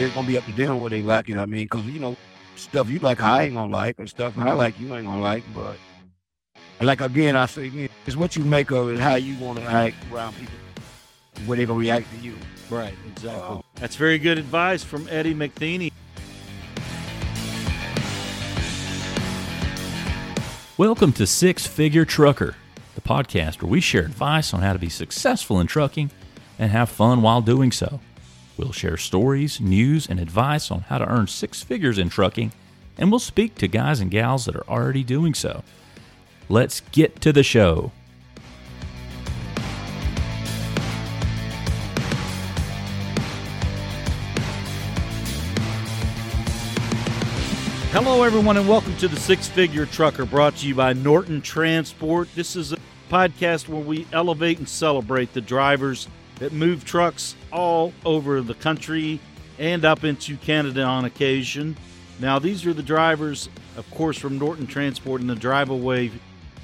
it's gonna be up to them what they like. You know what I mean? Because you know, stuff you like, I ain't gonna like, and stuff I like, you ain't gonna like. But like again, I say again, it's what you make of it, how you want to act around people, where they gonna react to you. Right, exactly. Uh, That's very good advice from Eddie McTheney. Welcome to Six Figure Trucker, the podcast where we share advice on how to be successful in trucking and have fun while doing so. We'll share stories, news, and advice on how to earn six figures in trucking, and we'll speak to guys and gals that are already doing so. Let's get to the show. Hello, everyone, and welcome to the Six Figure Trucker brought to you by Norton Transport. This is a podcast where we elevate and celebrate the drivers that move trucks all over the country and up into Canada on occasion. Now, these are the drivers, of course, from Norton Transport in the drive away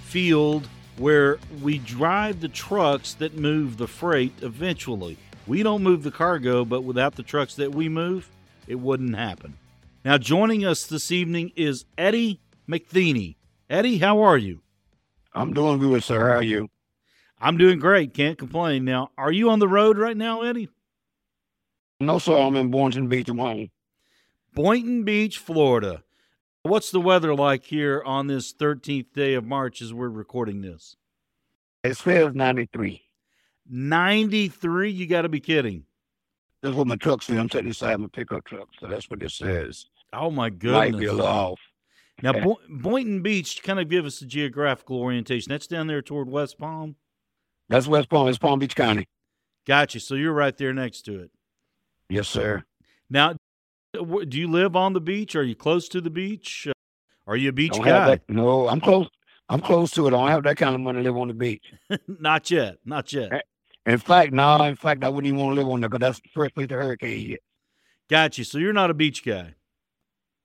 field where we drive the trucks that move the freight eventually. We don't move the cargo, but without the trucks that we move, it wouldn't happen. Now, joining us this evening is Eddie McTheney. Eddie, how are you? I'm doing good, sir. How are you? I'm doing great. Can't complain. Now, are you on the road right now, Eddie? No, sir. I'm in Boynton Beach, Wyoming. Boynton Beach, Florida. What's the weather like here on this 13th day of March as we're recording this? It says 93. 93? You got to be kidding. That's what my truck says. I'm sitting inside my pickup truck, so that's what it says. Oh my goodness! Might be a little off. Now, Bo- Boynton Beach, kind of give us a geographical orientation. That's down there toward West Palm. That's West Palm. It's Palm Beach County. Gotcha. So you're right there next to it. Yes, sir. Now, do you live on the beach? Are you close to the beach? Uh, are you a beach guy? That, no, I'm close. I'm close to it. I don't have that kind of money to live on the beach. not yet. Not yet. Eh, in fact, no. In fact, I wouldn't even want to live on there because that's the first place the hurricane hit. Got you. So you're not a beach guy.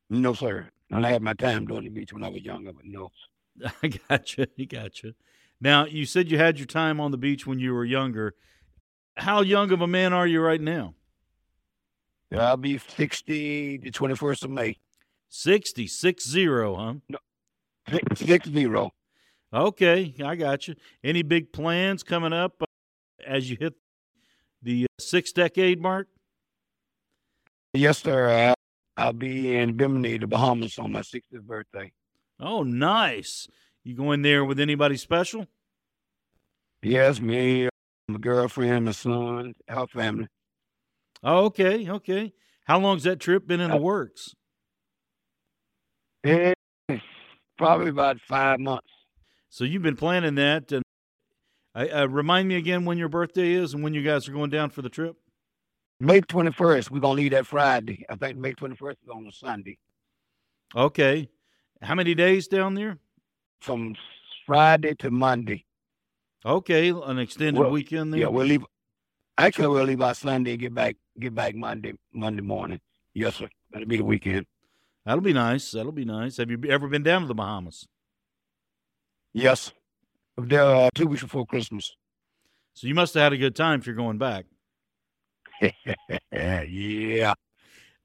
No, sir. I had my time doing the beach when I was younger, but no. I got you. I got you. Now, you said you had your time on the beach when you were younger. How young of a man are you right now? I'll be 60 the 21st of May. 60, six zero, huh? No, six zero. Okay, I got you. Any big plans coming up uh, as you hit the uh, six decade mark? Yes, sir. I'll be in Bimini, the Bahamas, on my 60th birthday. Oh, nice. You going there with anybody special? Yes, me, my girlfriend, my son, our family. Oh, okay, okay. How long's that trip been in the uh, works? It's probably about five months. So you've been planning that, and uh, remind me again when your birthday is and when you guys are going down for the trip. May twenty first. We're gonna leave that Friday. I think May twenty first is on a Sunday. Okay. How many days down there? From Friday to Monday. Okay, an extended well, weekend there. Yeah, we'll leave. Actually, we'll leave out Sunday and get back get back Monday Monday morning. Yes, sir. That'll be the weekend. That'll be nice. That'll be nice. Have you ever been down to the Bahamas? Yes. There uh, two weeks before Christmas. So you must have had a good time if you're going back. yeah.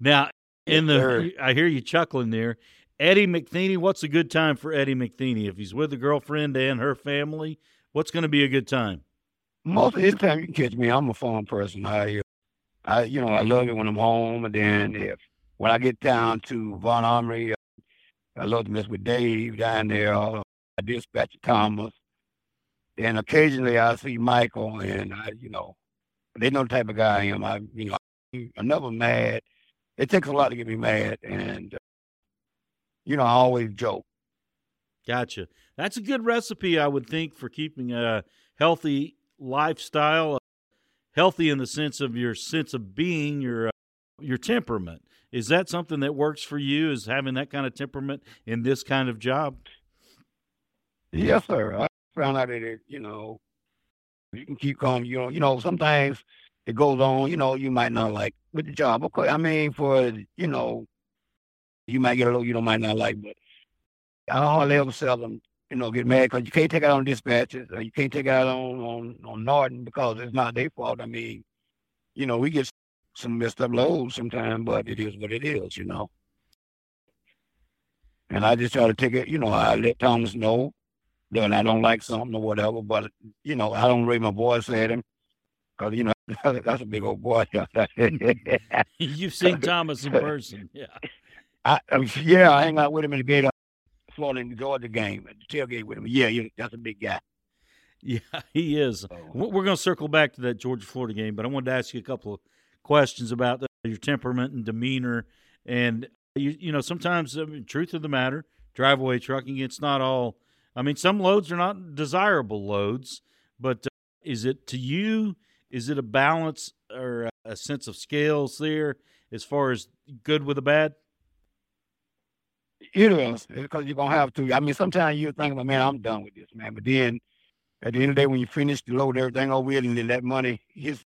Now, in the I hear you chuckling there. Eddie McTheney, what's a good time for Eddie McTheney? If he's with a girlfriend and her family, what's going to be a good time? Most of the time, you catch me. I'm a fun person. I, I, you know, I love it when I'm home, and then if when I get down to Von Ormy, uh, I love to mess with Dave down there. Uh, I dispatch Thomas, and occasionally I see Michael, and I, you know, they know the type of guy I am. I, you know, I'm never mad. It takes a lot to get me mad, and uh, you know, I always joke. Gotcha. That's a good recipe, I would think, for keeping a healthy lifestyle. Healthy in the sense of your sense of being, your uh, your temperament. Is that something that works for you? Is having that kind of temperament in this kind of job? Yes, sir. I found out that it, you know, you can keep calm. You know, you know, sometimes it goes on. You know, you might not like with the job. Okay, I mean, for you know, you might get a little you don't might not like, but I hardly ever seldom you know get mad because you can't take it on dispatches or you can't take it out on on on Norton because it's not their fault. I mean, you know, we get some messed up loads sometimes, but it is what it is, you know. And I just try to take it, you know, I let Thomas know that I don't like something or whatever, but, you know, I don't raise my voice at him because, you know, that's a big old boy. You've seen Thomas in person, yeah. I, I yeah, I hang out with him in the gate, Florida and Georgia game at the tailgate with him. Yeah, yeah, that's a big guy. Yeah, he is. So, We're going to circle back to that Georgia Florida game, but I wanted to ask you a couple of questions about your temperament and demeanor. And you, you know, sometimes, I mean, truth of the matter, driveaway trucking, it's not all. I mean, some loads are not desirable loads, but uh, is it to you? Is it a balance or a sense of scales there as far as good with the bad? It is because you're gonna have to. I mean, sometimes you think, man, I'm done with this, man. But then, at the end of the day, when you finish the load, everything over with, and then that money hits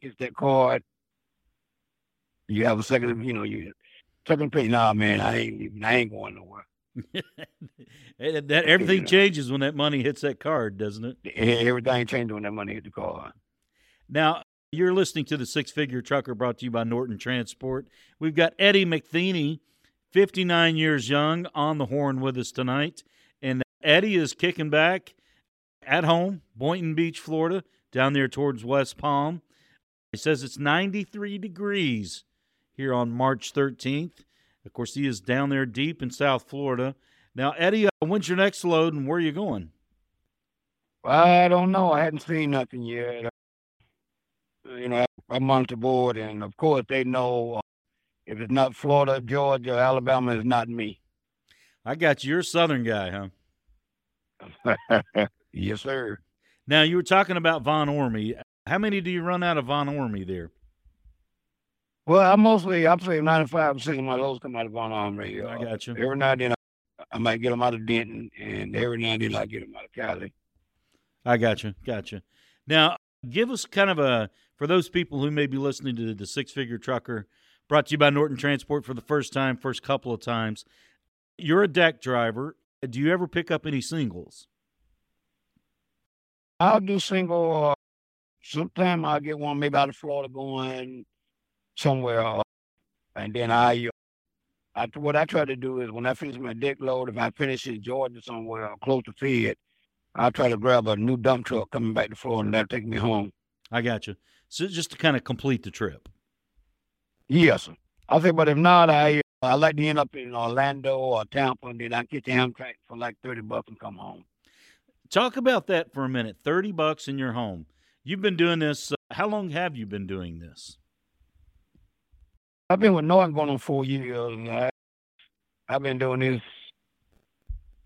hits that card, you have a second. You know, you second pay. Nah, man, I ain't. I ain't going nowhere. that, that everything know. changes when that money hits that card, doesn't it? Everything changes when that money hits the card. Now, you're listening to the Six Figure Trucker brought to you by Norton Transport. We've got Eddie McTheney, 59 years young, on the horn with us tonight. And Eddie is kicking back at home, Boynton Beach, Florida, down there towards West Palm. He says it's 93 degrees here on March 13th. Of course, he is down there deep in South Florida. Now, Eddie, uh, when's your next load and where are you going? I don't know. I hadn't seen nothing yet. You know, I'm on the board, and of course, they know if it's not Florida, Georgia, Alabama, it's not me. I got you. You're a Southern guy, huh? yes, sir. Now, you were talking about Von Ormy. How many do you run out of Von Ormy there? Well, I mostly, I'm saying 95% of my loads come out of Von Ormy. I uh, got you. Every now and then, I, I might get them out of Denton, and every now and then, I get them out of Cali. I got you. Got you. Now, give us kind of a, for those people who may be listening to the Six Figure Trucker, brought to you by Norton Transport for the first time, first couple of times. You're a deck driver. Do you ever pick up any singles? I'll do single. Uh, sometime I'll get one maybe out of Florida going somewhere, uh, and then I, uh, I what I try to do is when I finish my deck load, if I finish in Georgia somewhere or close to Fed, I'll try to grab a new dump truck coming back to Florida, and that'll take me home. I got you. So just to kind of complete the trip. Yes, sir. I say, but if not, I uh, I like to end up in Orlando or Tampa, and then I get the Amtrak for like thirty bucks and come home. Talk about that for a minute. 30 bucks in your home. You've been doing this. Uh, how long have you been doing this? I've been with Norton going on four years. I, I've been doing this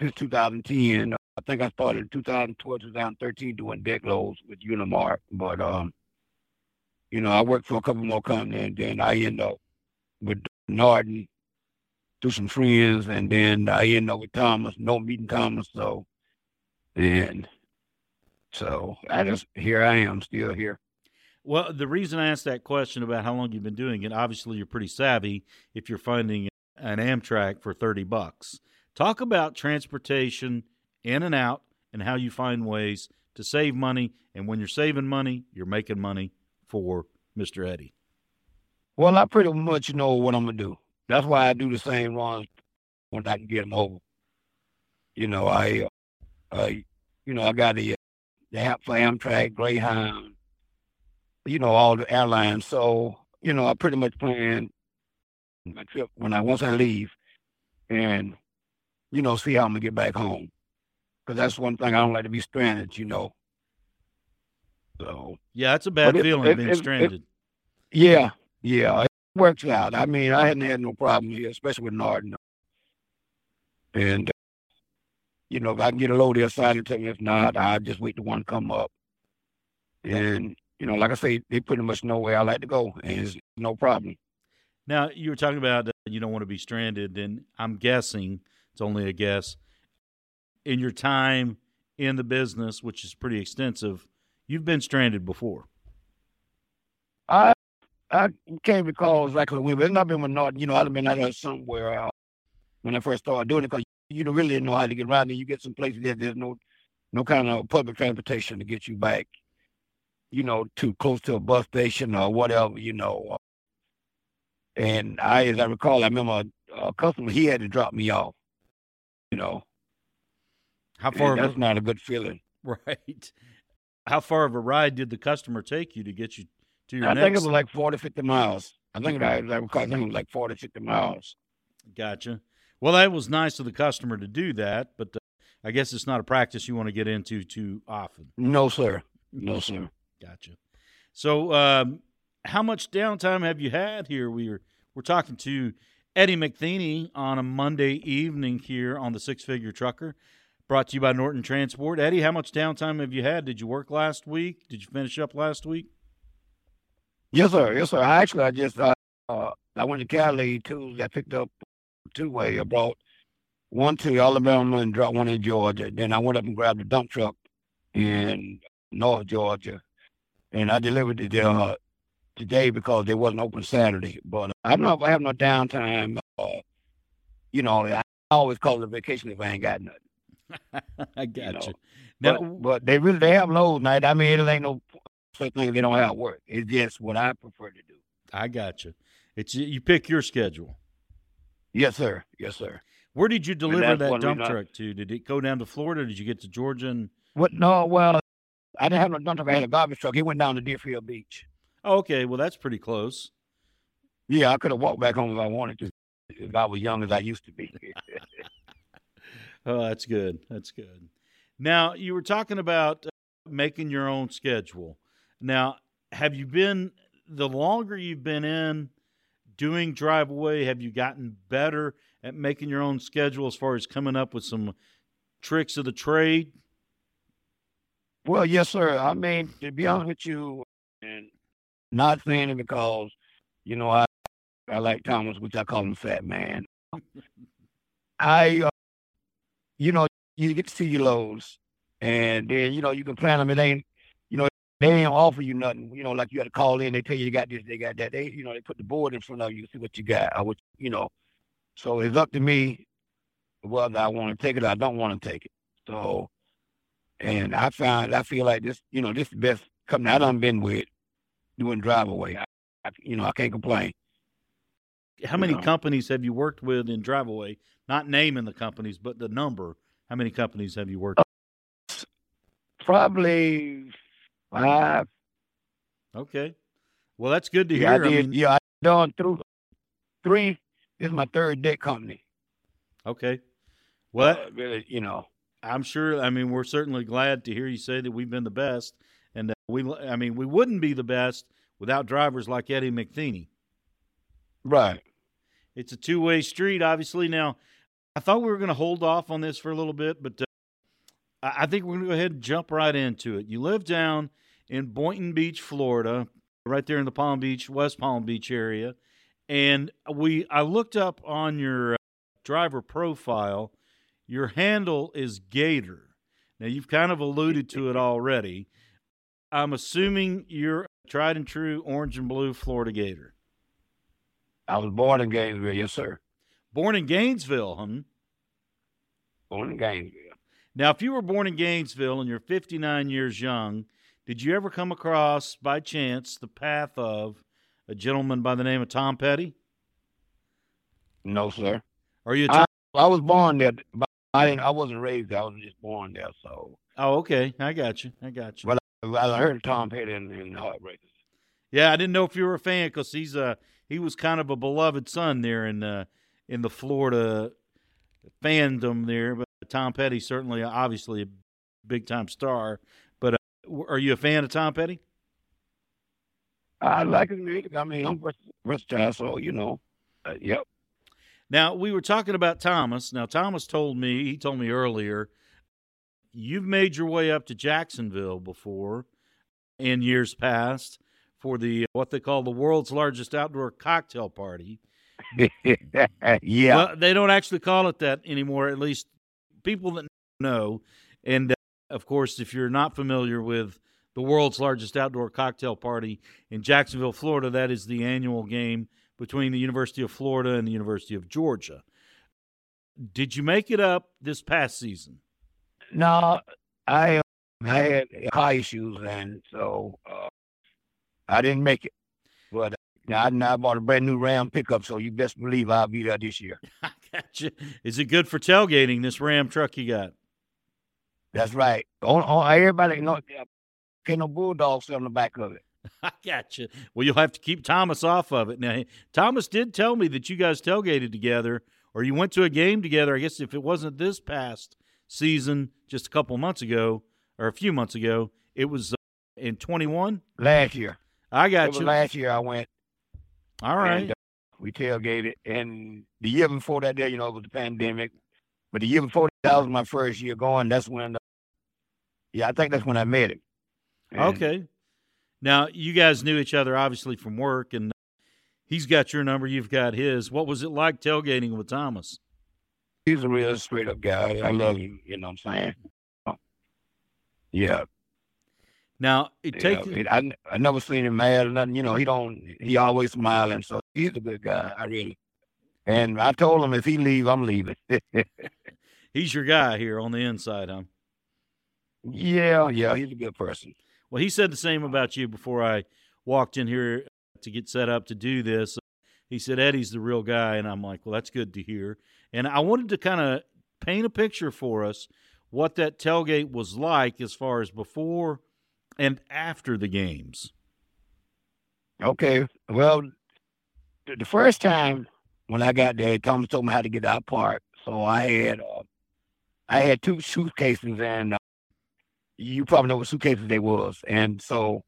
since 2010. I think I started in 2012, 2013 doing deck loads with Unimark. But, um, you know, I worked for a couple more companies and then I end up with Norton through some friends. And then I end up with Thomas, no meeting Thomas. So, and so I just, here I am still here. Well, the reason I asked that question about how long you've been doing it, obviously you're pretty savvy if you're finding an Amtrak for 30 bucks. Talk about transportation in and out and how you find ways to save money. And when you're saving money, you're making money for Mr. Eddie. Well, I pretty much know what I'm gonna do. That's why I do the same runs when I can get them over. You know, I, uh, you know, I got the the app for Amtrak, Greyhound, you know, all the airlines. So, you know, I pretty much plan my trip when I once I leave, and you know, see how I'm gonna get back home. Because that's one thing I don't like to be stranded. You know. So Yeah, that's a bad But feeling if- being if- stranded. yeah, yeah, it works out. I mean, I hadn't had no problem here, especially with Norton. And, uh, you know, if I can get a load there, sign it to me. If not, I just wait the one come up. And, you know, like I say, they pretty much know where I like to go, and it's no problem. Now, you were talking about uh, you don't want to be stranded, and I'm guessing it's only a guess. In your time in the business, which is pretty extensive, you've been stranded before. I I can't recall exactly when, but it's not been with Norton. You know, I'd have been out there somewhere uh, when I first started doing it because you don't really know how to get around And You get some places that there's no no kind of public transportation to get you back, you know, too close to a bus station or whatever, you know. And I, as I recall, I remember a, a customer he had to drop me off. You know, How far? and Of that's not a good feeling. right. How far of a ride did the customer take you to get you to your I next? think it was like 40, 50 miles. I think I, I think it was like 40, 50 miles. Gotcha. Well, that was nice of the customer to do that, but uh, I guess it's not a practice you want to get into too often. No, sir. No, sir. Gotcha. So, um, how much downtime have you had here? We were we're talking to Eddie McTheney on a Monday evening here on the Six Figure Trucker, brought to you by Norton Transport. Eddie, how much downtime have you had? Did you work last week? Did you finish up last week? Yes, sir. Yes, sir. I actually, I just, uh, uh, I went to Cali Tuesday. I picked up two way. I brought one to Alabama and dropped one in Georgia. Then I went up and grabbed a dump truck in North Georgia, and I delivered it uh, today because they wasn't open Saturday. But I'm not I have no downtime. Uh, you know, I always call it a vacation if I ain't got nothing. I got You gotcha. know, Now, but, but they really they have loads night. I mean, it ain't no such thing they don't have work. It's just what I prefer to do. I gotcha. It's you pick your schedule. Yes, sir. Yes, sir. Where did you deliver that dump truck to? Did it go down to Florida? Did you get to Georgia? And What? No, well, I didn't have no dump truck. I had a garbage truck. He went down to Deerfield Beach. oh, okay, well that's pretty close. Yeah, I could have walked back home if I wanted to, if I was young as I used to be. Oh, that's good. That's good. Now you were talking about uh, making your own schedule. Now, have you been the longer you've been in doing drive away? Have you gotten better at making your own schedule as far as coming up with some tricks of the trade? well, yes, sir. I mean, to be honest with you, and not saying it because, you know, I I like Thomas, which I call him Fat Man. I, uh, you know, you get to see your loads, and then you know you can plan them. It ain't, you know, they ain't offer you nothing. You know, like you got to call in. They tell you you got this, they got that. They, you know, they put the board in front of you, see what you got, or what, you know. So it's up to me whether I want to take it or I don't want to take it. So, and I found I feel like this, you know, this is the best company I done been with doing drive away. I, I, you know, I can't complain. How many companies have you worked with in drive away? Not naming the companies, but the number. How many companies have you worked? with? Probably five. Okay. Well, that's good to Yeah, I hear. did. mean, yeah, I done through three. This is my third deck company. okay. Well, Uh, really, you know. I'm sure. I mean, we're certainly glad to hear you say that we've been the best, and uh, we. I mean, we wouldn't be the best without drivers like Eddie McTheney. Right. It's a two-way street, obviously. Now, I thought we were going to hold off on this for a little bit, but uh, I I think we're going to go ahead and jump right into it. You live down in Boynton Beach, Florida, right there in the Palm Beach, West Palm Beach area, and we. I looked up on your uh, driver profile. Your handle is Gator. Now, you've kind of alluded to it already. I'm assuming you're tried and true orange and blue Florida Gator. I was born in Gainesville. Yes, sir. Born in Gainesville, huh? Born in Gainesville. Now, if you were born in Gainesville and you're 59 years young, did you ever come across, by chance, the path of a gentleman by the name of Tom Petty? No, sir. Are you? A I- Tom- I was born there, but I didn't. I wasn't raised. I was just born there. So oh, okay. I got you. I got you. Well, I heard of Tom Petty in, in Heartbreakers. Yeah, I didn't know if you were a fan because he's uh he was kind of a beloved son there in uh in the Florida fandom there. But Tom Petty certainly, obviously, a big time star. But uh, are you a fan of Tom Petty? I like his music. I mean, I'm vers- versatile, so you know. Uh, yep. Now, we were talking about Thomas. Now, Thomas told me, he told me earlier, you've made your way up to Jacksonville before in years past for the what they call the world's largest outdoor cocktail party. yeah. Well, they don't actually call it that anymore, at least people that know. And uh, of course, if you're not familiar with the world's largest outdoor cocktail party in Jacksonville, Florida, that is the annual game between the University of Florida and the University of Georgia. Did you make it up this past season? no, I uh, I had car issues, and so uh, I didn't make it. But Now I, I bought a brand new Ram pickup, so you best believe I'll be there this year. I gotcha. Is it good for tailgating? This Ram truck you got? That's right. On, on everybody, you know, can't no bulldogs on the back of it. I gotcha. Well, you'll have to keep Thomas off of it. Now, Thomas did tell me that you guys tailgated together, or you went to a game together. I guess if it wasn't this past season, just a couple months ago, or a few months ago, it was uh, in 21. Last year. I got you. last year I went. All right. And, uh, we tailgated, and the year before that, there, you know, it was the pandemic. But the year before that was my first year going. That's when, uh, yeah, I think that's when I met him. And Okay. Now you guys knew each other obviously from work, and he's got your number. You've got his. What was it like tailgating with Thomas? He's a real straight up guy. I love him. You know what I'm saying? Uh, Yeah. Now it yeah. take It- I I never seen him mad or nothing. You know, he don't. He always smiling. So he's a good guy. I really. And I told him if he leave, I'm leaving. he's your guy here on the inside, huh? yeah, yeah, he's a good person. Well, he said the same about you before I walked in here to get set up to do this. He said Eddie's the real guy, and I'm like, well, that's good to hear. And I wanted to kind of paint a picture for us what that tailgate was like as far as before and after the games. Okay. Well, the, the first time when I got there, Thomas told me how to get out park. So I had uh, I had two suitcases, and uh, you probably know what suitcases they was. And so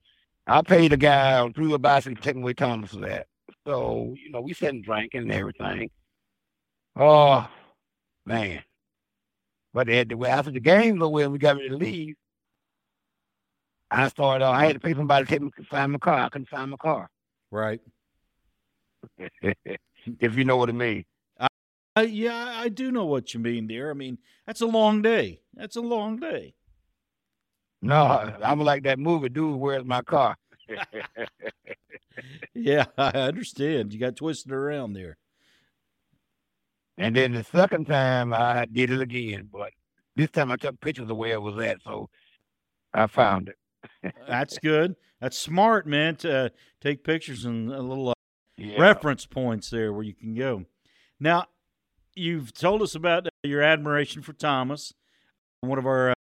I paid a guy through a bicycle take away Thomas for that. So you know we sat and drank and everything. Oh man! But at the, after the game, though, when we got ready to leave, I started. I had to pay somebody to take me find my car. I couldn't find my car. Right. if you know what I mean. Uh, yeah, I do know what you mean, dear. I mean, that's a long day. That's a long day. No, I'm like that movie, dude. Where's my car? Yeah, I understand. You got twisted around there. and then the second time I did it again, but this time I took pictures of where it was at, so I found it. That's good. That's smart, man. To uh, take pictures and a little uh, Yeah. reference points there where you can go. Now, you've told us about uh, your admiration for Thomas, one of our uh,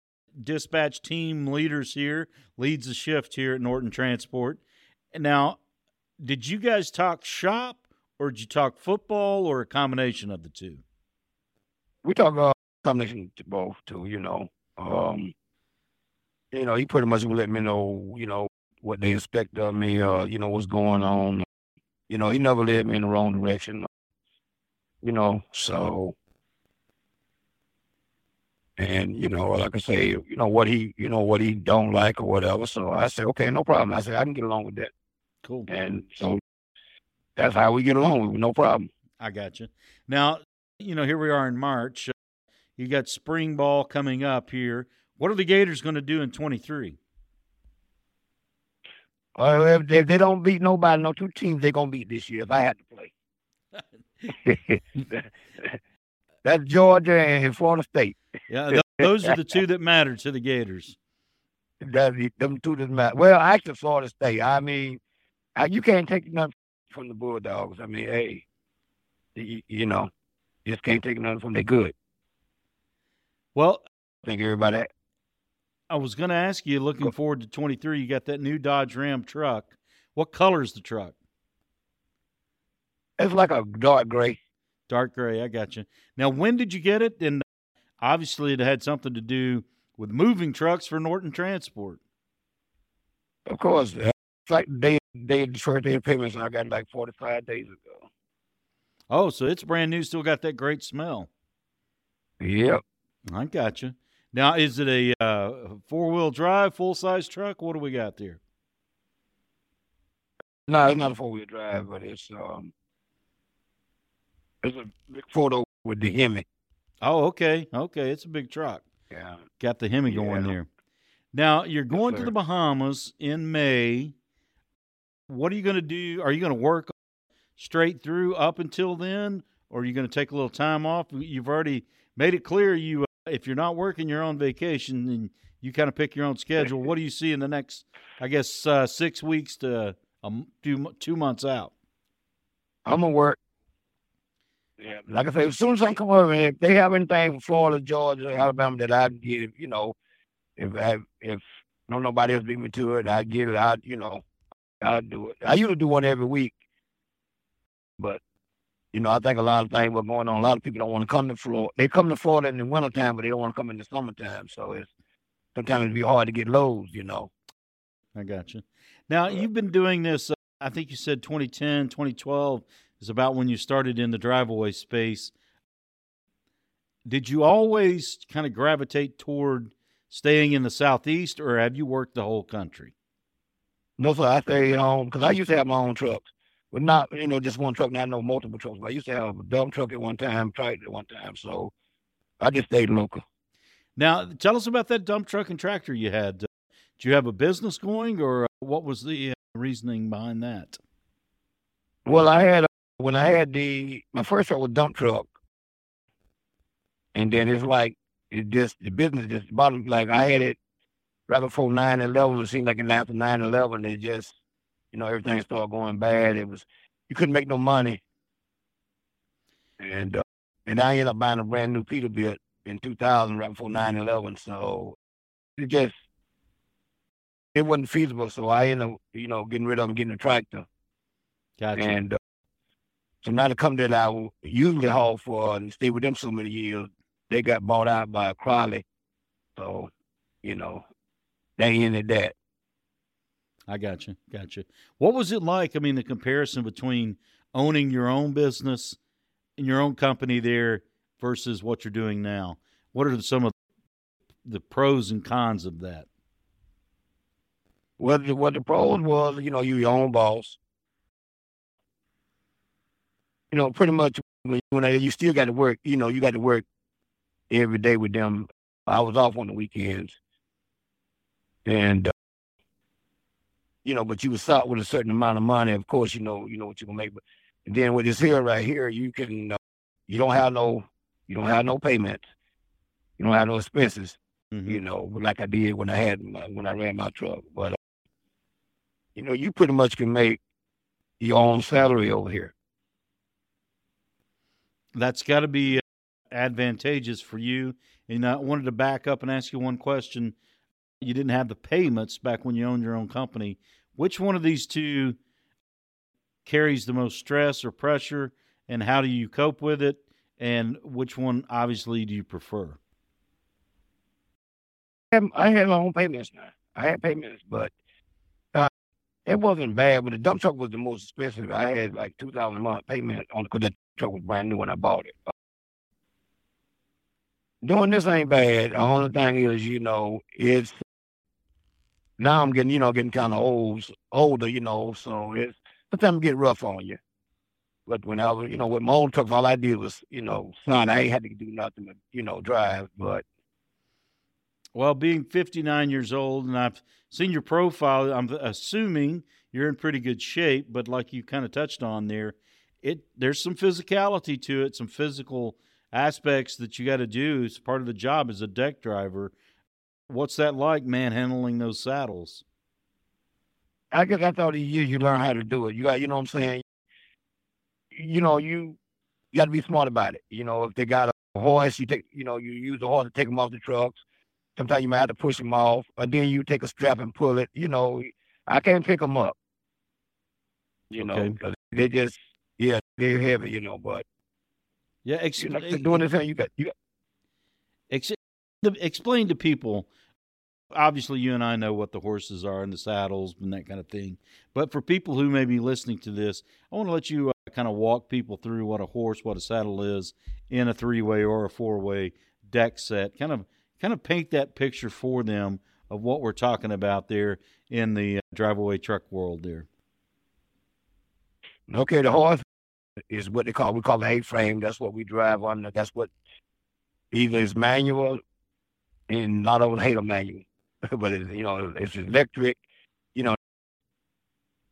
dispatch team leaders here, leads the shift here at Norton Transport. Now, did you guys talk shop or did you talk football or a combination of the two? We talk uh, combination both too. You know, um, you know, he pretty much would let me know, you know, what they expect of me. Uh, you know, what's going on. You know, he never led me in the wrong direction. You know, so. And you know, like I say, you know what he, you know what he don't like or whatever. So I said, okay, no problem. I said I can get along with that. Cool. And so that's how we get along. No problem. I got you. Now, you know, here we are in March. You got spring ball coming up here. What are the Gators going to do in 23? Well, if, if they don't beat nobody, no two teams they're gonna beat this year. If I had to play, that's Georgia and Florida State. Yeah, those are the two that matter to the Gators. That them two doesn't matter. Well, actually, Florida State. I mean, you can't take nothing from the Bulldogs. I mean, hey, you, you know, you just can't take nothing from they good. Well, I think everybody. I was going to ask you, looking forward to 23, you got that new Dodge Ram truck. What color is the truck? It's like a dark gray. Dark gray. I got you. Now, when did you get it? And obviously, it had something to do with moving trucks for Norton Transport. Of course, uh, it's like day, day of first day of payments. I got it like forty five days ago. Oh, so it's brand new, still got that great smell. Yep. I got you. Now, is it a uh, four wheel drive, full size truck? What do we got there? No, it's not a four wheel drive, but it's um, it's a big photo with the Hemi. Oh, okay. Okay. It's a big truck. Yeah. Got the Hemi going Yeah. there. Now, you're going to the Bahamas in May. What are you going to do? Are you going to work straight through up until then? Or are you going to take a little time off? You've already made it clear you, uh, if you're not working, you're on vacation and you kind of pick your own schedule. what do you see in the next, I guess, uh, six weeks to um, two, mo- two months out? I'm gonna work. Yeah, like I say, as soon as I come over, if they have anything from Florida, Georgia, Alabama that I get, you know, if I, if no nobody else beat me to it, I get it. I, you know, I do it. I usually do one every week, but you know, I think a lot of things were going on. A lot of people don't want to come to Florida. They come to Florida in the wintertime, but they don't want to come in the summertime. So it's sometimes it'd be hard to get loads, you know. I got you. Now, you've been doing this, uh, I think you said 2010, 2012 is about when you started in the driveaway space. Did you always kind of gravitate toward staying in the Southeast, or have you worked the whole country? No, sir. I stay home because I used to have my own trucks. But not, you know, just one truck. Now I know multiple trucks. But I used to have a dump truck at one time, tractor at one time. So I just stayed local. Now, tell us about that dump truck and tractor you had. Uh, do you have a business going, or uh, what was the uh, reasoning behind that? Well, I had when I had the my first truck was dump truck, and then it's like it just the business just bottom like I had it right before 9-11. It seemed like after 9-11, it just you know everything started going bad. It was you couldn't make no money, and uh, and I ended up buying a brand new Peterbilt in 2000 right before 9-11. So it just it wasn't feasible. So I ended up you know getting rid of them, getting a tractor. Gotcha. And uh, so now the company that I usually haul for and stay with them so many years, they got bought out by a Crowley. So, you know, they ended that. I got you. Got you. What was it like? I mean, the comparison between owning your own business and your own company there versus what you're doing now. What are some of the pros and cons of that? Well, the, what the pros was, you know, you your own boss you know, pretty much when, when I, you still got to work, you know, you got to work every day with them. I was off on the weekends, and uh, you know, but you was out with a certain amount of money. Of course, you know, you know what you're gonna make. But then with this here right here, you can, uh, you don't have no, you don't have no payments, you don't have no expenses. Mm-hmm. You know, like I did when I had my, when I ran my truck. But uh, you know, you pretty much can make your own salary over here that's got to be uh, advantageous for you. And I wanted to back up and ask you one question. You didn't have the payments back when you owned your own company. Which one of these two carries the most stress or pressure, and how do you cope with it? And which one, obviously, do you prefer? I had my own payments. I had payments, but uh, it wasn't bad. But the dump truck was the most expensive. I had like two thousand a month payment on because the truck was brand new when I bought it. Doing this ain't bad. The only thing is, you know, it's now I'm getting, you know, getting kind of old, older, you know, so it's sometimes get rough on you. But when I was, you know, with my own truck, all I did was, you know, son, I ain't had to do nothing but, you know, drive. But well, being 59 years old, and I've seen your profile, I'm assuming you're in pretty good shape. But like you kind of touched on there, it there's some physicality to it, some physical aspects that you got to do. It's part of the job as a deck driver. What's that like, man, handling those saddles? I guess I thought years you learn how to do it. You got, you know what I'm saying? You know, you you got to be smart about it. You know, if they got a horse, you take, you know, you use the horse to take them off the trucks. Sometimes you might have to push them off, or then you take a strap and pull it. You know, I can't pick them up. You okay. know, they just yeah, they're heavy, you know, but yeah, ex- you know, doing this thing, you got you got. Ex- explain to people. Obviously, you and I know what the horses are and the saddles and that kind of thing. But for people who may be listening to this, I want to let you uh, kind of walk people through what a horse, what a saddle is in a three-way or a four-way deck set. Kind of, kind of paint that picture for them of what we're talking about there in the uh, driveaway truck world. There. Okay, the horse is what they call we call the A-frame. That's what we drive on. That's what either is manual, and not all hate a manual, but it's, you know it's electric. You know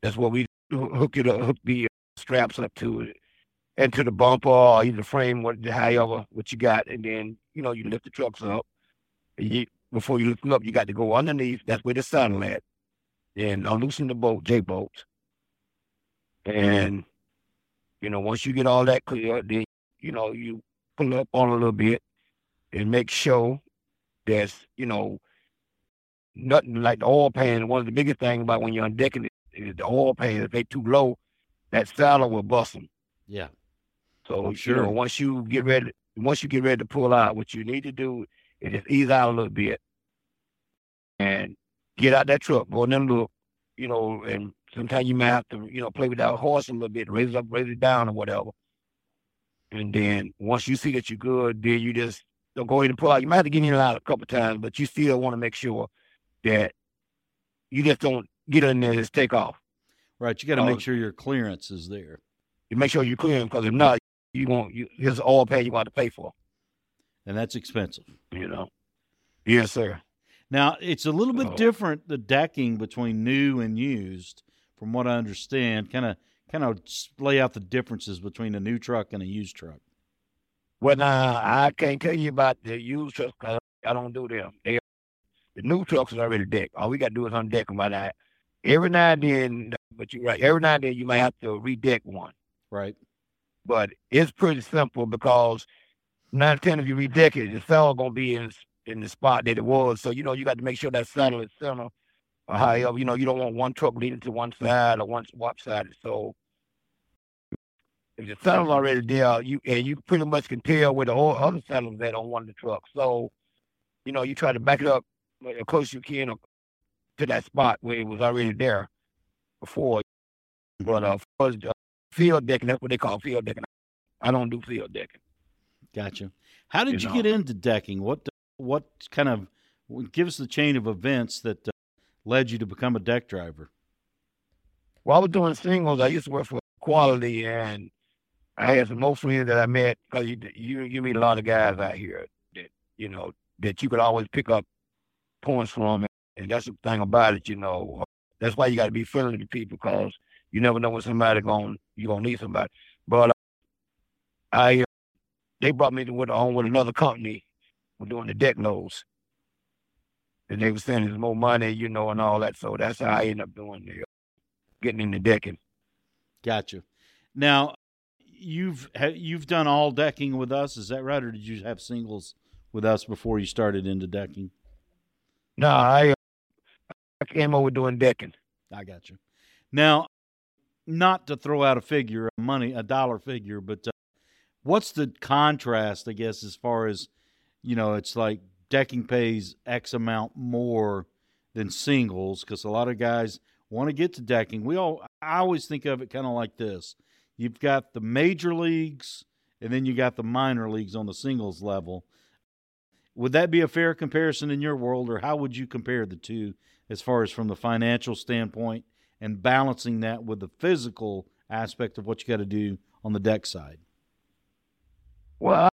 that's what we hook it up, hook the uh, straps up to it, and to the bumper or either frame, what however what you got, and then you know you lift the trucks up. You, before you lift them up, you got to go underneath. That's where the sun at, and unloosen the bolt, J bolts, and You know, once you get all that clear, then you know you pull up on a little bit and make sure that's, you know nothing like the oil pan. One of the biggest things about when you're on it is the oil pan. If they too low, that saddle will bust them. Yeah. So I'm sure. you know, once you get ready, once you get ready to pull out, what you need to do is just ease out a little bit and get out that truck, go in them look, you know, and sometimes you might have to, you know, play with that horse a little bit, raise it up, raise it down or whatever. And then once you see that you're good, then you just don't go ahead and pull out. You might have to get in and out a couple times, but you still want to make sure that you just don't get in there and just take off. Right. You got to Oh. make sure your clearance is there. You make sure you're clear because if not, you won't. You, here's all pay you want to pay for. And that's expensive. You know. Yes, sir. Now, it's a little bit Oh. different the decking between new and used, from what I understand. Kind of kind of lay out the differences between a new truck and a used truck. Well, now I can't tell you about the used trucks 'cause I don't do them. They, the new trucks is already decked. All we got to do is undeck them by that. Every now and then, but you're right. Every now and then you might have to redeck one, Right. but it's pretty simple because nine ten if you redeck it, the saddle gonna be in in the spot that it was. So you know you got to make sure that saddle is center or however. You know you don't want one truck leading to one side or one swap side. So if the saddle's already there, you and you pretty much can tell where the o- other saddle's at on one of the trucks. So, you know, you try to back it up as close as you can to that spot where it was already there before. But uh, for the field decking, that's what they call field decking. I don't do field decking. Gotcha. How did you, You get into decking? What what kind of give us the chain of events that uh, led you to become a deck driver? Well, I was doing singles. I used to work for Quality, and I had some more friends that I met because you, you you meet a lot of guys out here that you know that you could always pick up points from, and that's the thing about it. You know, that's why you got to be friendly to people because you never know when somebody going you gonna need somebody. But uh, I uh, they brought me to with on with another company. We're doing the deck loads. And they were saying there's more money, you know, and all that. So that's how I ended up doing the uh, getting into decking. Gotcha. Now, you've you've done all decking with us, is that right, or did you have singles with us before you started into decking? No, I uh, over doing decking. I got you. Now, not to throw out a figure, money, a dollar figure, but uh, what's the contrast? I guess as far as you know, it's like decking pays X amount more than singles because a lot of guys want to get to decking. We all, I always think of it kind of like this: you've got the major leagues, and then you got the minor leagues on the singles level. Would that be a fair comparison in your world, or how would you compare the two as far as from the financial standpoint and balancing that with the physical aspect of what you got to do on the deck side? Well,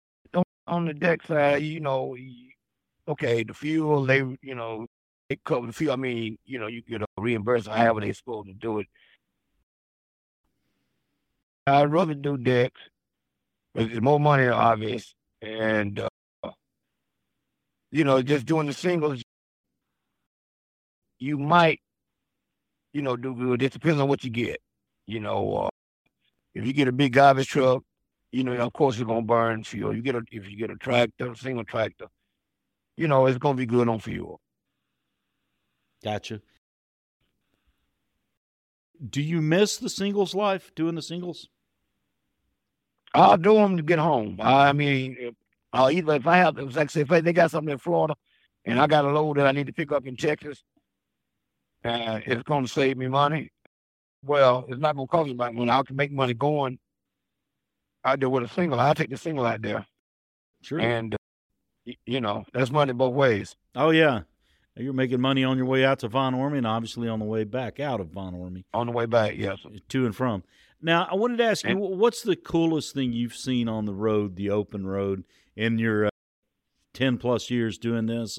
on, the deck side, you know, okay, the fuel they, you know, they cover the fuel. I mean, you know, you get a reimburse however they're supposed to do it. I'd rather do decks, but more money, obvious, and uh, you know, just doing the singles, you might, you know, do good. It depends on what you get. You know, uh, if you get a big garbage truck, you know, of course it's gonna burn fuel. You get a if you get a tractor, a single tractor, you know, it's gonna be good on fuel. Gotcha. Do you miss the singles life doing the singles? I'll do them to get home. I mean, I'll either if I have, if like say if they got something in Florida, and I got a load that I need to pick up in Texas, uh, it's gonna save me money. Well, it's not gonna cost me money. When I can make money going, I do with a single. I'll take the single out there, Sure. and uh, y- you know that's money both ways. oh yeah, you're making money on your way out to Von Ormy and obviously on the way back out of Von Ormy. On the way back, yes. to and from. Now, I wanted to ask you, And- wh- what's the coolest thing you've seen on the road, the open road, in your uh, ten plus years doing this?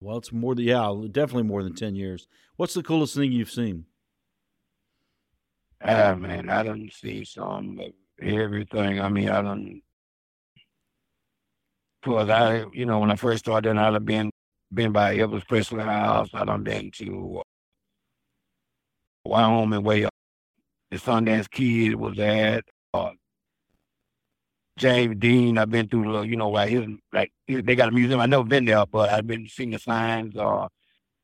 Well, it's more than yeah, definitely more than ten years. What's the coolest thing you've seen? Ah man, I done see some of everything. I mean, I done. Cause I, you know, when I first started, I done been been by Elvis Presley house. I done been to uh, Wyoming way up. the Sundance Kid was at. Uh, James Dean, I've been through, you know, like his, like they got a museum. I've never been there, but I've been seeing the signs. Uh,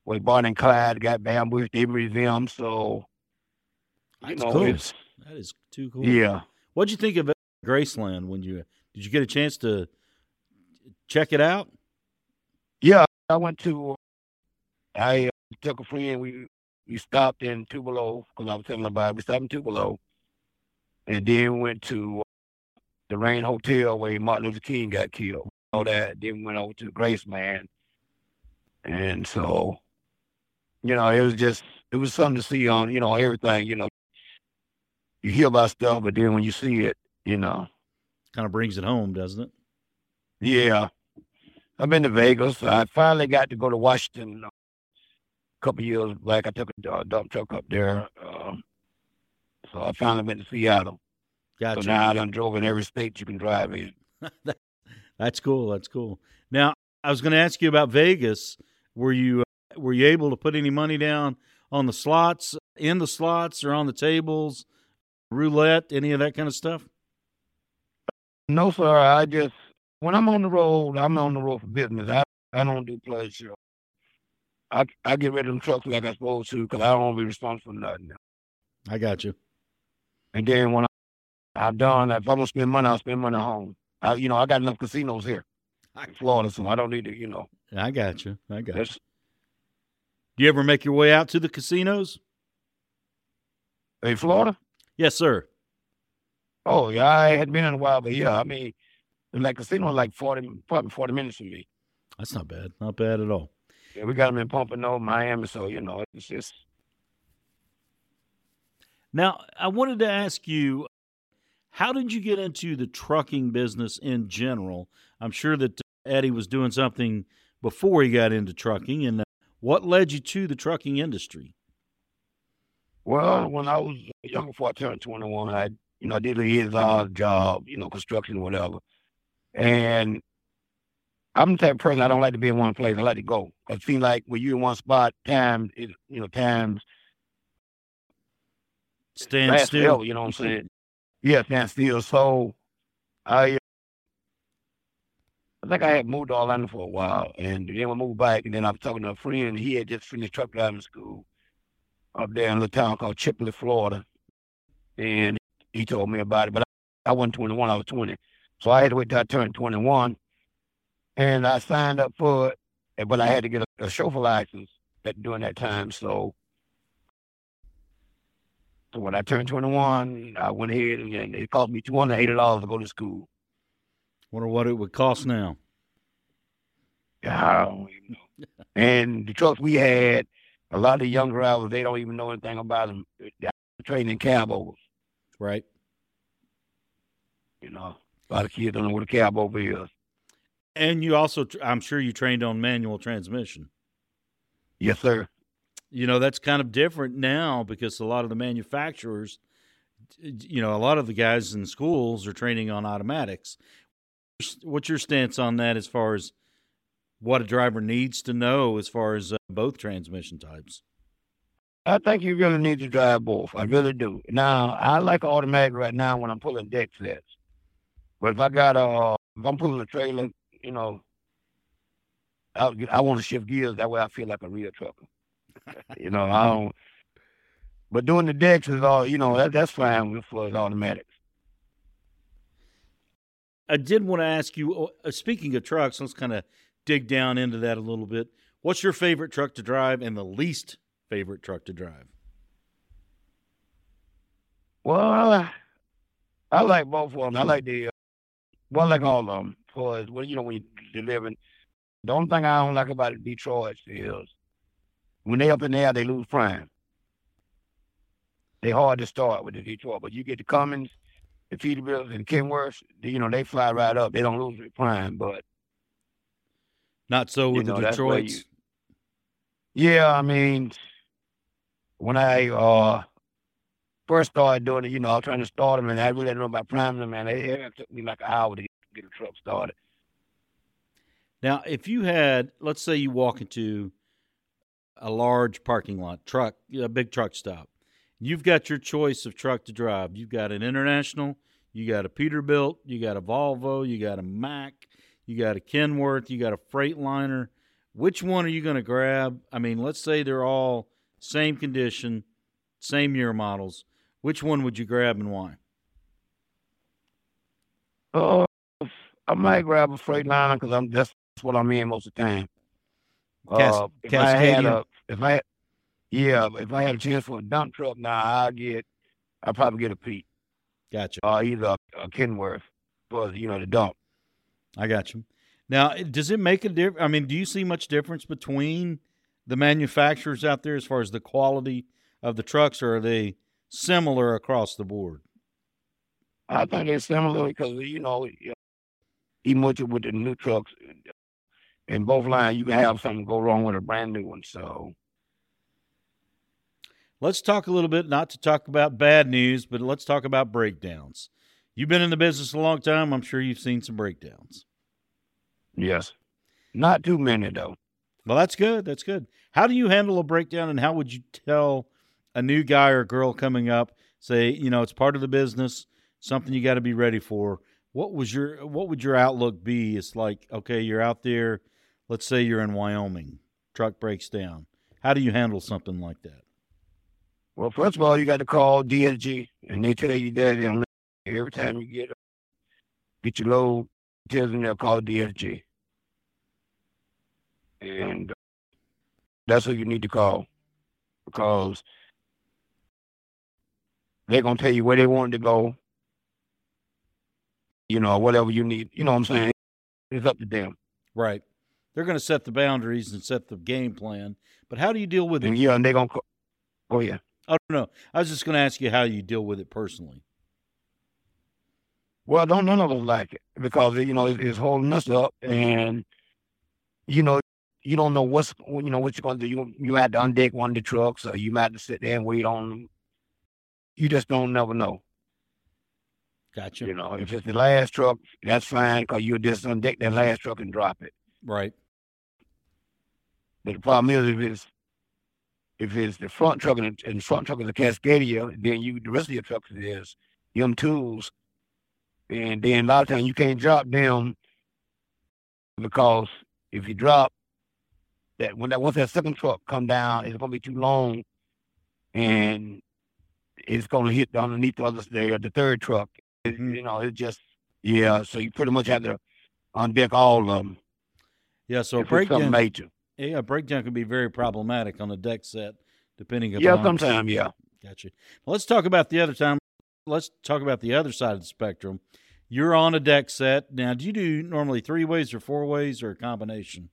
with Bonnie and Clyde got ambushed, they museum. So, you That's know, cool. it's that is too cool. Yeah. What'd you think of Graceland when you did you get a chance to check it out? Yeah, I went to. I uh, took a friend. We we stopped in Tupelo because I was telling about it. We stopped in Tupelo, and then went to the Lorraine Hotel where Martin Luther King got killed. All that. Then went over to Grace Graceland, and so, you know, it was just it was something to see on you know everything. You know, you hear about stuff, but then when you see it, you know, kind of brings it home, doesn't it? Yeah, I've been to Vegas. I finally got to go to Washington a couple years back. I took a dump truck up there, uh, so I finally went to Seattle. Gotcha. So now I done drove in every state you can drive in. That's cool. That's cool. Now I was going to ask you about Vegas. Were you uh, were you able to put any money down on the slots, in the slots, or on the tables, roulette, any of that kind of stuff? No, sir. I just when I'm on the road, I'm on the road for business. I I don't do pleasure. I I get rid of them trucks like I'm supposed to because I don't want to be responsible for nothing. I got you. And then when I, I'm done, if I'm gonna spend money, I'll spend money at home. I, you know, I got enough casinos here in Florida, so I don't need to, you know. I got you. I got you. Do you ever make your way out to the casinos? In Florida? Yes, sir. Oh yeah, I had been in a while, but yeah, I mean, like casino like forty, probably forty minutes from me. That's not bad. Not bad at all. Yeah, we got them in Pompano, Miami, so you know it's just. Now, I wanted to ask you, how did you get into the trucking business in general? I'm sure that Eddie was doing something before he got into trucking, and uh, what led you to the trucking industry? Well, when I was young, before I turned 21, I you know, I did a year's odd job, you know, construction whatever. And I'm the type of person I don't like to be in one place. I like to go. I feel like when you're in one spot, times is you know, times stand still. still. You know what I'm saying? Yeah, stand still. So I uh, I think I had moved to Orlando for a while, and then we moved back, and then I was talking to a friend. He had just finished truck driving school up there in a little town called Chipley, Florida, and he told me about it, but I, I wasn't 21, I was 20. So I had to wait till I turned 21. And I signed up for it, but I had to get a, a chauffeur license at, during that time. So when I turned 21, I went ahead and it cost me $280 to go to school. Wonder what it would cost now. I don't even know. and the trucks we had, a lot of the young drivers, they don't even know anything about them. They're training cab overs. Right. You know, a lot of kids don't know what a cab over is. And you also, I'm sure you trained on manual transmission. Yes, sir. You know, that's kind of different now because a lot of the manufacturers, you know, a lot of the guys in schools are training on automatics. What's your stance on that as far as what a driver needs to know as far as uh, both transmission types? I think you really need to drive both. I really do. Now, I like automatic right now when I'm pulling deck sets. But if I got a, if I'm pulling a trailer, you know, I, I want to shift gears. That way I feel like a real trucker. You know, I don't. But doing the decks is all, you know, that, that's fine with for automatics. I did want to ask you, uh, speaking of trucks, let's kind of dig down into that a little bit. What's your favorite truck to drive and the least favorite truck to drive? Well, I, I like both of them. I like the, uh, well, I like all of them. Because, well, you know, when you're delivering, the only thing I don't like about Detroit is when they up in the air, they lose prime. They hard to start with the Detroit, but you get the Cummins, the Peterbilts, and the Kenworths, you know, they fly right up. They don't lose their prime, but not so with you know, the Detroits. You, yeah, I mean, when I uh first started doing it, you know, I was trying to start them, and I really didn't know about priming them, man. It, it took me like an hour to get a truck started. Now, if you had, let's say, you walk into a large parking lot, truck, a big truck stop, you've got your choice of truck to drive. You've got an international, you got a Peterbilt, you got a Volvo, you got a Mack, you got a Kenworth, you got a Freightliner. Which one are you going to grab? I mean, let's say they're all same condition, same year models. Which one would you grab and why? Uh, I might grab a Freightliner because I'm that's what I'm in most of the time. Cas- uh, if I had Cascadia? a, if I, yeah, if I had a chance for a dump truck now, I'd get, I'd probably get a Pete, Gotcha. uh, either a, Kenworth for you know the dump. I got you. Now, does it make a difference? I mean, do you see much difference between the manufacturers out there as far as the quality of the trucks, or are they similar across the board? I think it's similar because you know, even with with the new trucks, in both lines, you can have something go wrong with a brand new one. So Let's talk a little bit, not to talk about bad news, but let's talk about breakdowns. You've been in the business a long time. I'm sure you've seen some breakdowns. yes, not too many though. Well, that's good. That's good. How do you handle a breakdown, and how would you tell a new guy or girl coming up? Say, you know, it's part of the business, something you got to be ready for. What was your what would your outlook be? It's like, okay, you're out there. Let's say you're in Wyoming, truck breaks down. How do you handle something like that? Well, first of all, you got to call DSG, and they tell you that every time you get get your load, tell them they'll call DSG, and uh, that's who you need to call because they're gonna tell you where they want to go. You know, whatever you need. You know what I'm saying? It's up to them. Right. They're going to set the boundaries and set the game plan. But how do you deal with And it? yeah, and they're gonna. Call, oh yeah. I don't know. I was just going to ask you how you deal with it personally. Well, don't none of us like it because you know it's, holding us up, and you know you don't know what's you know what you're gonna do. You you have to undeck one of the trucks, or you might have to sit there and wait on them. You just don't never know. Gotcha. You know, if it's the last truck, that's fine because you'll just undeck that last truck and drop it. Right. But the problem is if it's if it's the front truck and, and the front truck is a Cascadia, then you the rest of your trucks is them tools, and then a lot of times you can't drop them because if you drop that when that once that second truck come down, it's gonna be too long, and it's gonna hit underneath the other the, the third truck. It- Mhm. You know, it just yeah. So you pretty much have to undeck all of them. Yeah. So it's something breakdown, major. Yeah, a breakdown can be very problematic on a deck set, depending upon. Yeah, sometimes yeah. Gotcha. Let's talk about the other time. Let's talk about the other side of the spectrum. You're on a deck set now. Do you do normally three ways or four ways or a combination?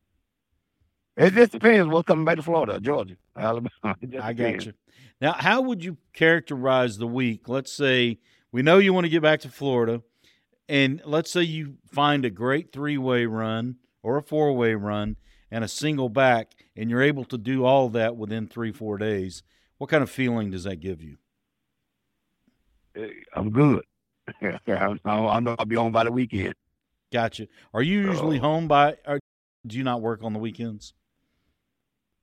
It just depends what's coming back to Florida, Georgia, Alabama. I got you. Now, how would you characterize the week? Let's say we know you want to get back to Florida, and let's say you find a great three way run or a four way run and a single back, and you're able to do all that within three, four days. What kind of feeling does that give you? I'm good. I know I'll be home by the weekend. Gotcha. Are you usually Oh. home by, or do you not work on the weekends?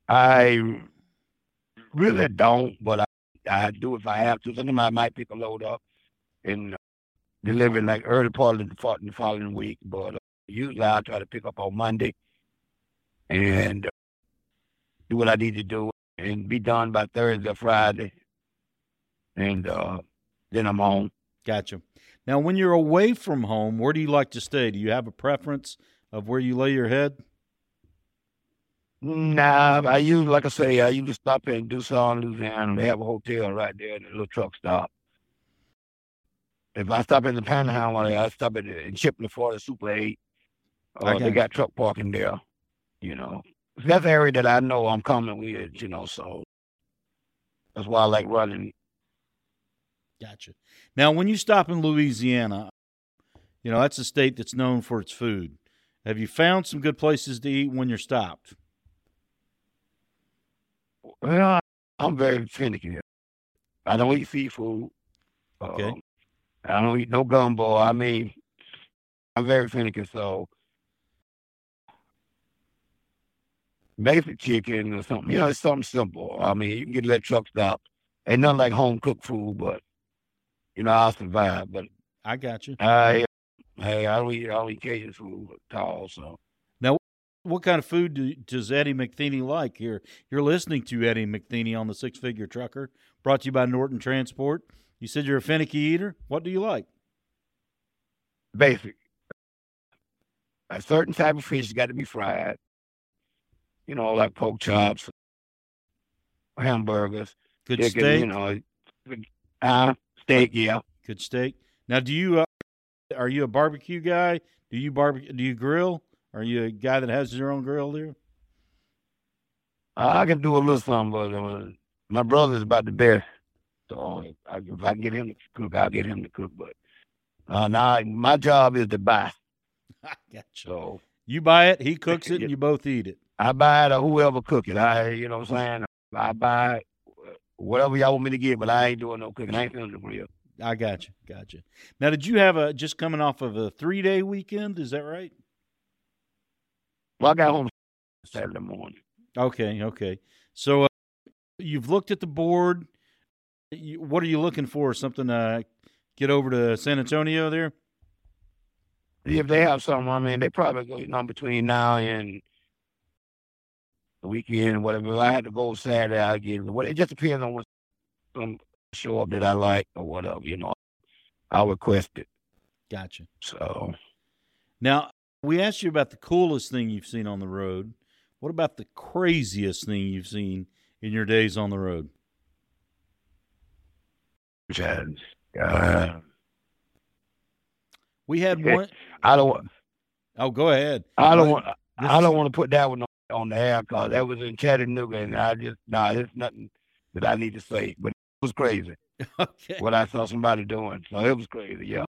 I really don't, but I, I do if I have to. Sometimes I might pick a load up and uh, deliver it like early part of the, the following week. But uh, usually I try to pick up on Monday and uh, do what I need to do and be done by Thursday or Friday. And uh, then I'm home. Gotcha. Now, when you're away from home, where do you like to stay? Do you have a preference of where you lay your head? Nah, I usually, like I say, I usually stop in Duson, Louisiana. They have a hotel right there, and a little truck stop. If I stop in the Panhandle, I stop at in Chipley, Florida, Super 8. I Uh, they got truck parking there, you know. That's the area that I know I'm coming with, you know, so that's why I like running. Gotcha. Now, when you stop in Louisiana, you know, that's a state that's known for its food. Have you found some good places to eat when you're stopped? Well, I'm very finicky. I don't eat seafood. Okay. Um, I don't eat no gumbo. I mean, I'm very finicky, so basic chicken or something. You know, it's something simple. I mean, you can get that truck stop ain't nothing like home cooked food, but you know I'll survive. But I got you. I, hey, I don't eat, I don't eat Cajun food at all. So now, What kind of food do, does Eddie McTheney like? Here, you're listening to Eddie McTheney on the Six Figure Trucker, brought to you by Norton Transport. You said you're a finicky eater. What do you like? basic. A certain type of fish got to be fried. You know, like pork chops, hamburgers, Good chicken. steak. You know, uh, steak. Yeah. Good steak. Now, do you uh, are you a barbecue guy? Do you barbecue? Do you grill? Are you a guy that has your own grill there? I can do a little something, but uh, my brother's about the best. So if I can get him to cook, I'll get him to cook. But uh, now my job is to buy. I got you. So You buy it, he cooks it, and you both eat it. I buy it or whoever cook it. I, you know what I'm saying? I buy whatever y'all want me to get, but I ain't doing no cooking. I ain't feeling the grill. I got you. Got you. Now, did you have a just coming off of a three day weekend? Is that right? Well, I got home Saturday morning. Okay. Okay. So uh, you've looked at the board. You, what are you looking for? Something to get over to San Antonio there? If they have something, I mean, they probably go, you know, between now and the weekend, whatever. If I had to go Saturday, I'll get it. What- It just depends on what some show up that I like or whatever, you know. I'll request it. Gotcha. So, Now, we asked you about the coolest thing you've seen on the road. What about the craziest thing you've seen in your days on the road? Uh, We had one I don't, want. oh go ahead. I don't want, I don't want to put that one on, the air because that was in Chattanooga, and I just, nah, there's nothing that I need to say. But it was crazy Okay. what I saw somebody doing. So it was crazy, yeah.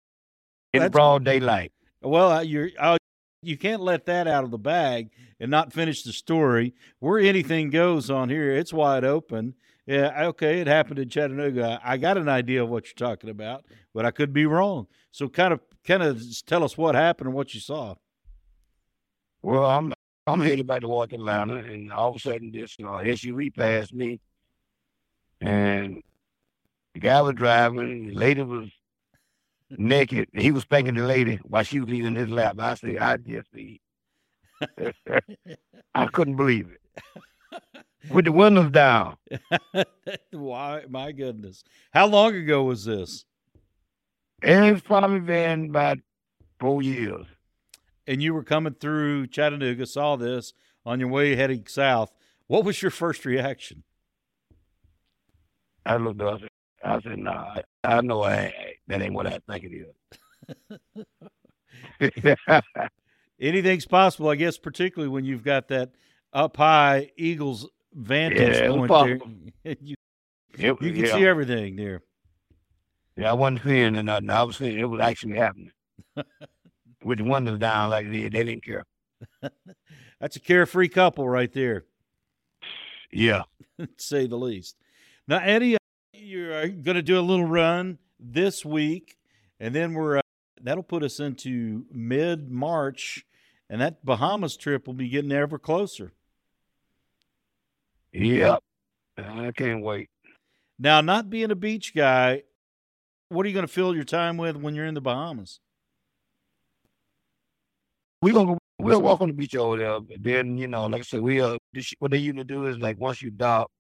In That's- broad daylight. Well, you're uh, you can't let that out of the bag and not finish the story. Where anything goes on here, it's wide open. Yeah, okay, it happened in Chattanooga. I got an idea of what you're talking about, but I could be wrong. So, kind of, kind of tell us what happened and what you saw. Well, I'm I'm headed back to North Atlanta, and all of a sudden this uh, SUV passed me, and the guy was driving. The lady was naked. He was spanking the lady while she was eating his lap. I said, I just see. I couldn't believe it. With the windows down, Why, my goodness! How long ago was this? it's probably been about four years. And you were coming through Chattanooga, saw this on your way heading south. What was your first reaction? I looked up. I said, "Nah, I, I know I, that ain't what I think it is." anything's possible, I guess, particularly when you've got that up high Eagles vantage Yeah, point possible. there. you It- you can yeah. see everything there. Yeah, I wasn't seeing nothing. I was seeing it was actually happening. With the windows down like they, they didn't care. That's a carefree couple right there, Yeah. to say the least. Now, Eddie, uh, you're going to do a little run this week, and then we're uh, that'll put us into mid March, and that Bahamas trip will be getting ever closer. Yep. I can't wait. Now, not being a beach guy, what are you going to fill your time with when you're in the Bahamas? We gonna we'll walk on the beach over there. But then, you know, like I said, we uh this, what they usually do is like once you dock,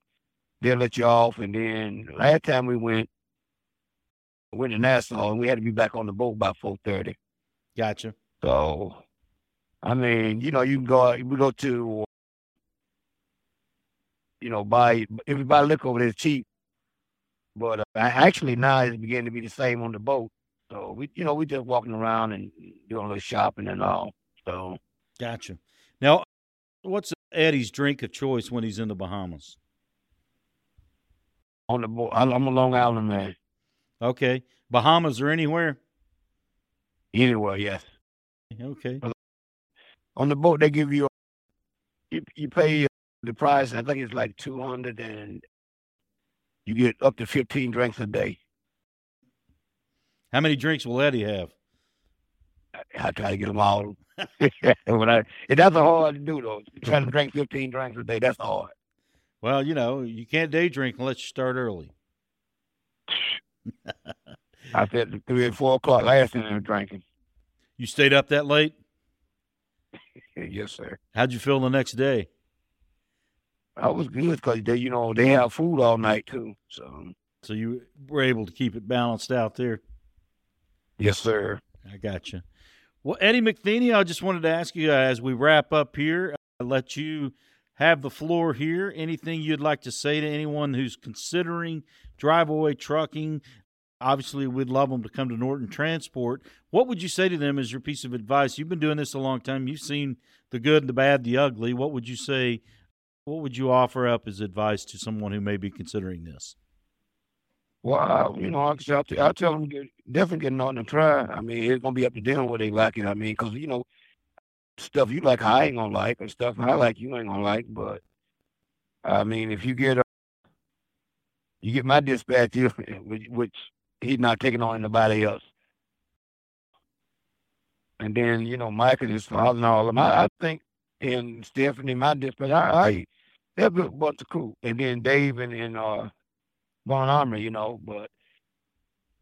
they'll let you off and then last time we went we went to Nassau and we had to be back on the boat by four thirty. Gotcha. So I mean, you know, you can go we go to you know, buy if you buy liquor over there it's cheap. But uh, actually now it's beginning to be the same on the boat. So we you know, we just walking around and doing a little shopping and all. So Gotcha. Now, what's Eddie's drink of choice when he's in the Bahamas? on the boat I'm I'm a Long Island man. Okay. Bahamas or anywhere? Anywhere, yes. Okay. On the boat they give you you, you pay uh, the price, I think it's like two hundred and you get up to fifteen drinks a day. How many drinks will Eddie have? I try to get them all. when I, and that's hard to do though. Trying to drink 15 drinks a day, that's hard. Well, you know, you can't day drink unless you start early. I said three or four o'clock last night I'm drinking. You stayed up that late? yes, sir. How'd you feel the next day? I was good because they, you know, they have food all night too. So, so you were able to keep it balanced out there. Yes, sir. I got you. Well, Eddie McTheney, I just wanted to ask you uh, as we wrap up here, I'll let you have the floor here. Anything you'd like to say to anyone who's considering driveaway trucking? Obviously, we'd love them to come to Norton Transport. What would you say to them as your piece of advice? You've been doing this a long time. You've seen the good, the bad, the ugly. What would you say? What would you offer up as advice to someone who may be considering this? Well, I, you know, I'll, tell, I'll tell them get, definitely get on and try. I mean, it's gonna be up to them what they like it. I mean, because you know, stuff you like, I ain't gonna like, and stuff I like, you ain't gonna like. But I mean, if you get a, you get my dispatch, which, which he's not taking on anybody else. And then you know, Mike and his father and all of them. I, I think, and Stephanie, my dispatch, I, I they're a bunch of cool. And then Dave and, and uh Von Ormy, you know, but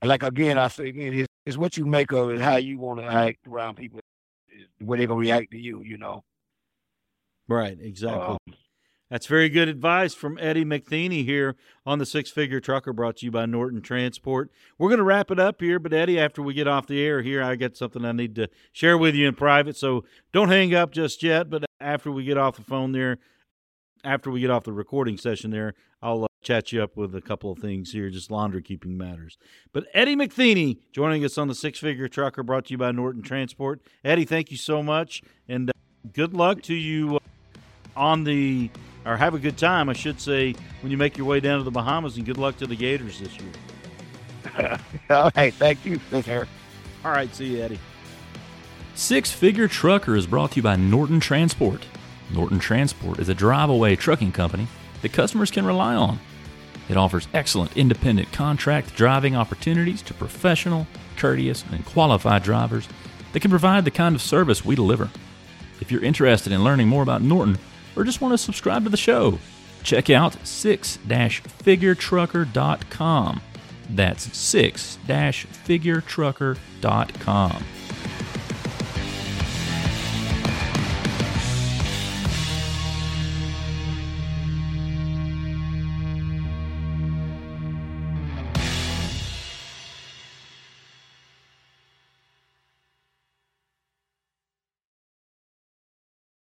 like again, I say again, it's, it's what you make of it, how you want to act around people, the way they're gonna react to you, you know. Right, exactly. Um, That's very good advice from Eddie McTheney here on the Six Figure Trucker, brought to you by Norton Transport. We're going to wrap it up here, but Eddie, after we get off the air here, I got something I need to share with you in private. So don't hang up just yet, but after we get off the phone there, after we get off the recording session there, I'll uh, chat you up with a couple of things here, just laundry keeping matters. But Eddie McTheney joining us on the Six Figure Trucker, brought to you by Norton Transport. Eddie, thank you so much, and uh, good luck to you uh, on the, or have a good time, I should say, when you make your way down to the Bahamas, and good luck to the Gators this year. All right, thank you, sir. All right, see you, Eddie. Six Figure Trucker is brought to you by Norton Transport. Norton Transport is a driveaway trucking company that customers can rely on. It offers excellent independent contract driving opportunities to professional, courteous, and qualified drivers that can provide the kind of service we deliver. If you're interested in learning more about Norton or just want to subscribe to the show, check out 6-figuretrucker.com. That's 6-figuretrucker.com.